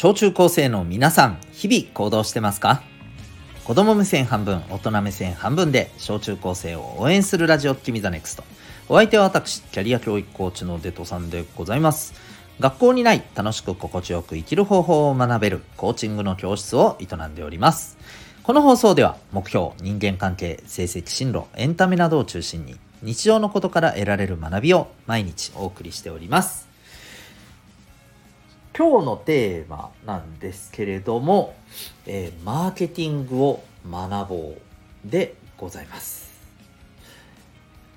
小中高生の皆さん、日々行動してますか？子供目線半分、大人目線半分で小中高生を応援するラジオ君 the NEXT。お相手は私、キャリア教育コーチのデトさんでございます。学校にない楽しく心地よく生きる方法を学べるコーチングの教室を営んでおります。この放送では目標、人間関係、成績、進路、エンタメなどを中心に日常のことから得られる学びを毎日お送りしております。今日のテーマなんですけれども、えー、マーケティングを学ぼうでございます。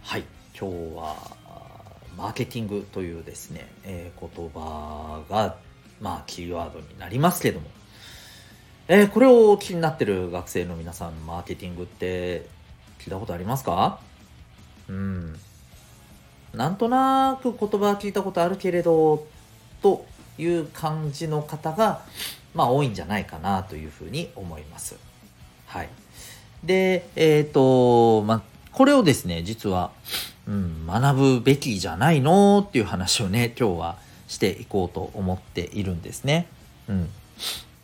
はい、今日はマーケティングというですね、えー、言葉がまあキーワードになりますけども、えー、これを気になってる学生の皆さん、マーケティングって聞いたことありますか？うん。なんとなく言葉は聞いたことあるけれど、という感じの方が、まあ多いんじゃないかなというふうに思います。はい。で、えっ、ー、と、まあ、これをですね、実は、うん、学ぶべきじゃないのっていう話をね、今日はしていこうと思っているんですね。うん。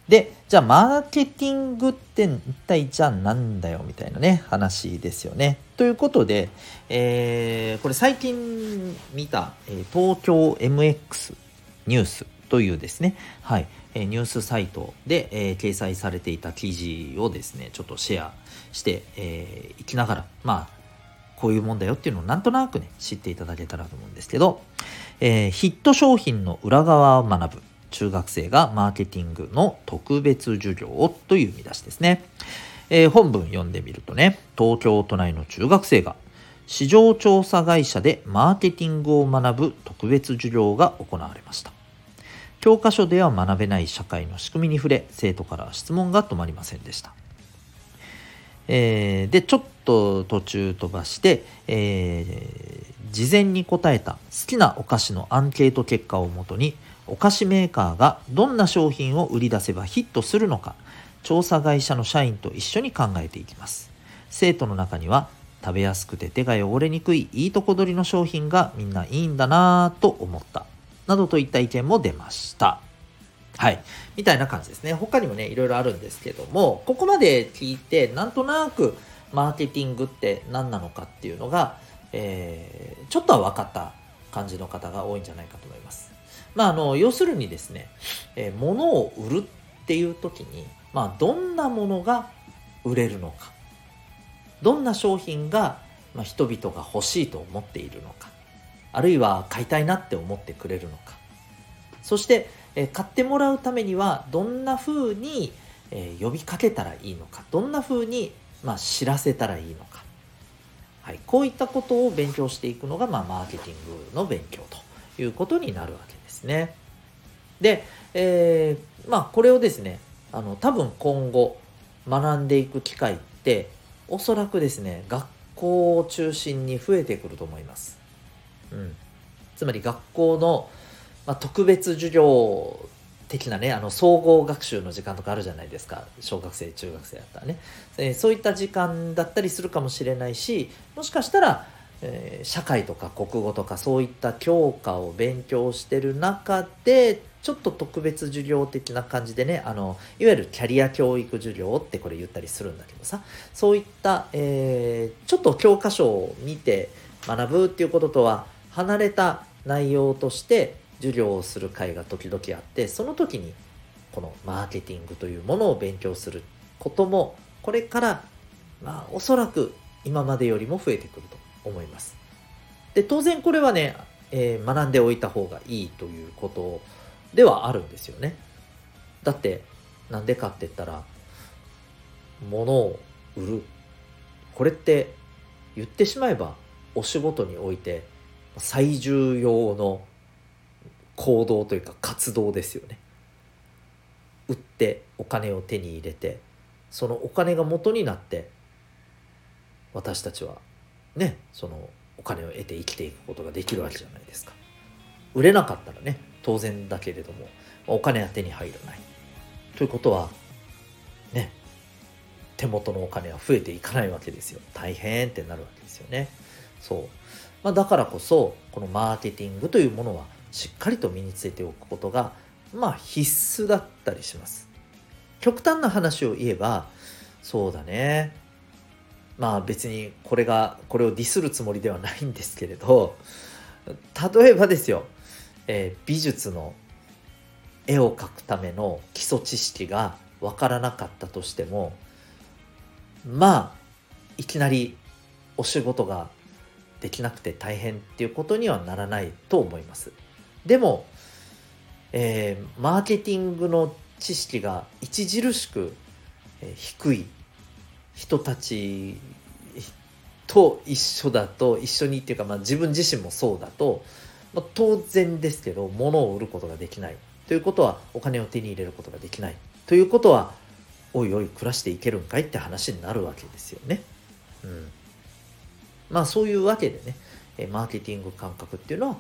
で、じゃあマーケティングって一体じゃあなんだよみたいなね、話ですよね。ということで、えー、これ最近見た、え、東京 MX ニュースというですね、はい、え、ニュースサイトで、えー、掲載されていた記事をですね、ちょっとシェアしてい、えー、きながら、まあ、こういうもんだよっていうのをなんとなくね、知っていただけたらと思うんですけど、えー、ヒット商品の裏側を学ぶ。中学生がマーケティングの特別授業という見出しですね。えー、本文読んでみるとね、東京都内の中学生が市場調査会社でマーケティングを学ぶ特別授業が行われました。教科書では学べない社会の仕組みに触れ、生徒から質問が止まりませんでした。えー、で、ちょっと途中飛ばして、えー、事前に答えた好きなお菓子のアンケート結果をもとにお菓子メーカーがどんな商品を売り出せばヒットするのか調査会社の社員と一緒に考えていきます生徒の中には食べやすくて手が汚れにくいいいとこ取りの商品がみんないいんだなぁと思ったなどといった意見も出ました。はい。みたいな感じですね。他にもねいろいろあるんですけどもここまで聞いてなんとなくマーケティングって何なのかっていうのが、えー、ちょっとは分かった感じの方が多いんじゃないかと思います。まあ、あの、要するにですね、えー、物を売るっていう時に、まあ、どんなものが売れるのか、どんな商品が、まあ、人々が欲しいと思っているのか、あるいは買いたいなって思ってくれるのか、そして、え、買ってもらうためには、どんな風に、え、呼びかけたらいいのか、どんな風に、まあ、知らせたらいいのか、はい、こういったことを勉強していくのが、まあ、マーケティングの勉強ということになるわけですね。で、えー、まあこれをですね、あの多分今後学んでいく機会っておそらくですね、学校を中心に増えてくると思います。うん。つまり学校の、まあ、特別授業的なね、あの総合学習の時間とかあるじゃないですか。小学生、中学生だったらね。えー、そういった時間だったりするかもしれないし、もしかしたらえー、社会とか国語とかそういった教科を勉強してる中でちょっと特別授業的な感じでねあのいわゆるキャリア教育授業ってこれ言ったりするんだけどさそういった、えー、ちょっと教科書を見て学ぶっていうこととは離れた内容として授業をする会が時々あってその時にこのマーケティングというものを勉強することもこれからまあおそらく今までよりも増えてくると思います。で、当然これはね、えー、学んでおいた方がいいということではあるんですよね。だって、なんでかって言ったら、物を売る。これって言ってしまえばお仕事において最重要の行動というか活動ですよね。売ってお金を手に入れてそのお金が元になって私たちはねそのお金を得て生きていくことができるわけじゃないですか。売れなかったらね当然だけれどもお金は手に入らない。ということはね手元のお金は増えていかないわけですよ。大変ってなるわけですよね。そう、まあ、だからこそこのマーケティングというものはしっかりと身についておくことがまあ必須だったりします。極端な話を言えばそうだね。まあ別にこれがこれをディスるつもりではないんですけれど例えばですよ、えー、美術の絵を描くための基礎知識が分からなかったとしてもまあいきなりお仕事ができなくて大変っていうことにはならないと思います。でも、えー、マーケティングの知識が著しく低い人たちと一緒だと一緒にっていうか、まあ、自分自身もそうだと、まあ、当然ですけど物を売ることができないということはお金を手に入れることができないということはおいおい暮らしていけるんかいって話になるわけですよね。うん、まあそういうわけでねえマーケティング感覚っていうのは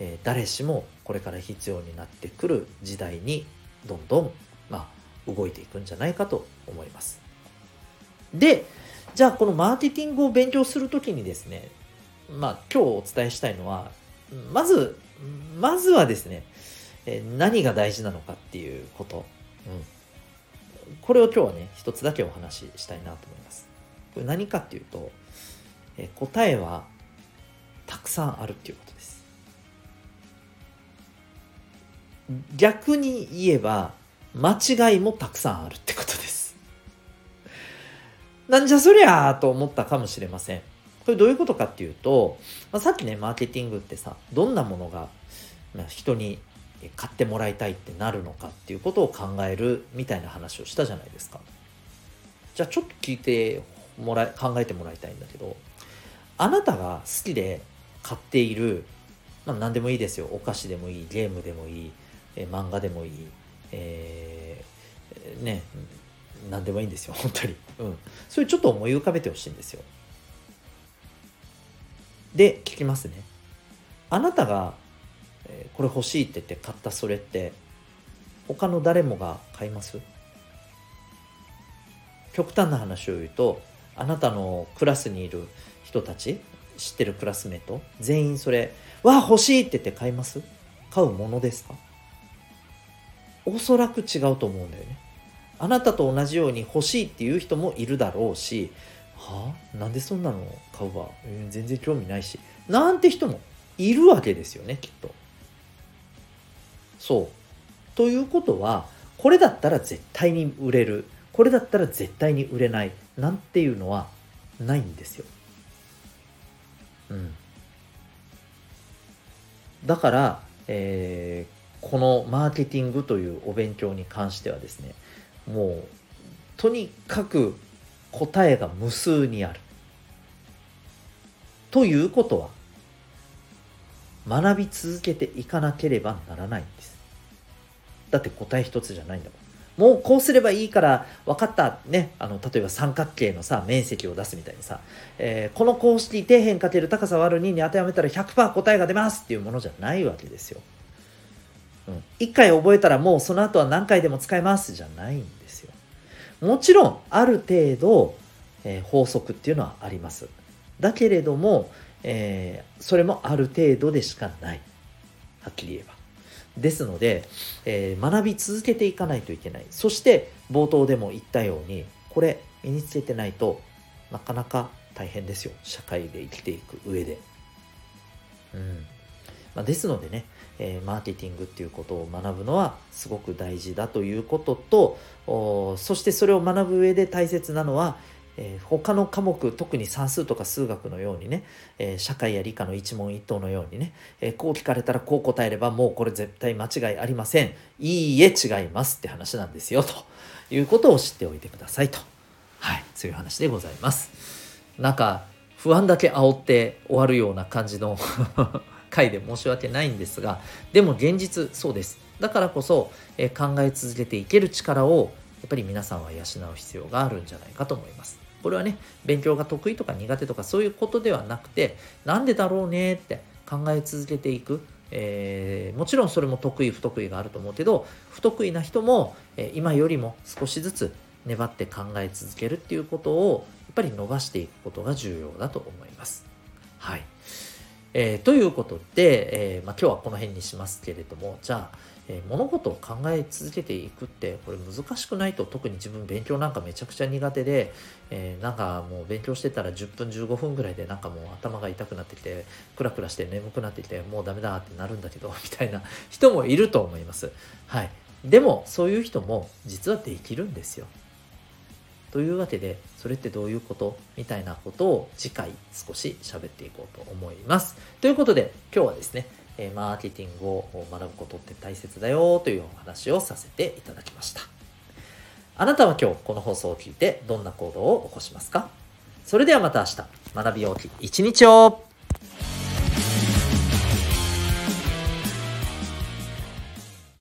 え誰しもこれから必要になってくる時代にどんどん、まあ、動いていくんじゃないかと思います。で、じゃあこのマーケティングを勉強するときにですね、まあ今日お伝えしたいのは、まず、まずはですね、え何が大事なのかっていうこと。うん。これを今日はね、一つだけお話ししたいなと思います。これ何かっていうと、え答えはたくさんあるっていうことです。逆に言えば間違いもたくさんあるってことです。なんじゃそりゃと思ったかもしれません。これどういうことかっていうと、まあ、さっきね、マーケティングってさ、どんなものが人に買ってもらいたいってなるのかっていうことを考えるみたいな話をしたじゃないですか。じゃあちょっと聞いてもらい、考えてもらいたいんだけど、あなたが好きで買っている、まあ何でもいいですよ。お菓子でもいい、ゲームでもいい、えー、漫画でもいい、えー、ね何でもいいんですよ。本当に、うん、それちょっと思い浮かべてほしいんですよ。で聞きますね。あなたが、えー、これ欲しいって言って買ったそれって他の誰もが買います？極端な話を言うとあなたのクラスにいる人たち知ってるクラスメート全員それ「わあ欲しい!」って言って買います？買うものですか？おそらく違うと思うんだよね。あなたと同じように欲しいっていう人もいるだろうし、はあ？なんでそんなの買うわ、えー、全然興味ないし。なんて人もいるわけですよね、きっと。そう。ということは、これだったら絶対に売れる。これだったら絶対に売れない。なんていうのはないんですよ。うん。だから、えー、このマーケティングというお勉強に関してはですねもうとにかく答えが無数にある。ということは学び続けていかなければならないんです。だって答え一つじゃないんだもん。もうこうすればいいから分かったねあの例えば三角形のさ面積を出すみたいにさ、えー、この公式底辺かける高さ割る2に当てはめたら100%答えが出ますっていうものじゃないわけですよ。うん、1回覚えたらもうその後は何回でも使えますじゃないんですよ。もちろんある程度、えー、法則っていうのはあります。だけれども、えー、それもある程度でしかない。はっきり言えば。ですので、えー、学び続けていかないといけない。そして冒頭でも言ったように、これ身につけてないとなかなか大変ですよ。社会で生きていく上で。うんまあ、ですのでね、えー、マーケティングっていうことを学ぶのはすごく大事だということとそしてそれを学ぶ上で大切なのは、えー、他の科目特に算数とか数学のようにね、えー、社会や理科の一問一答のようにね、えこう聞かれたらこう答えればもうこれ絶対間違いありません。いいえ違いますって話なんですよということを知っておいてくださいと。はいそういう話でございます。なんか不安だけ煽って終わるような感じの 回で申し訳ないんですがでも現実そうです。だからこそ、え、考え続けていける力をやっぱり皆さんは養う必要があるんじゃないかと思います。これはね勉強が得意とか苦手とかそういうことではなくてなんでだろうねって考え続けていくえー、もちろんそれも得意不得意があると思うけど不得意な人も、えー、今よりも少しずつ粘って考え続けるっていうことをやっぱり伸ばしていくことが重要だと思います。はい。えー、ということで、え、まあ、今日はこの辺にしますけれども、じゃあ、え、物事を考え続けていくってこれ難しくないと特に自分勉強なんかめちゃくちゃ苦手で、えー、なんかもう勉強してたら10分15分ぐらいでなんかもう頭が痛くなってきてクラクラして眠くなってきてもうダメだってなるんだけど みたいな人もいると思います。はい。でもそういう人も実はできるんですよ。というわけでそれってどういうこと？みたいなことを次回少し喋っていこうと思います。ということで今日はですねえマーケティングを学ぶことって大切だよというお話をさせていただきました。あなたは今日この放送を聞いてどんな行動を起こしますか？それではまた明日。学びようき一日を。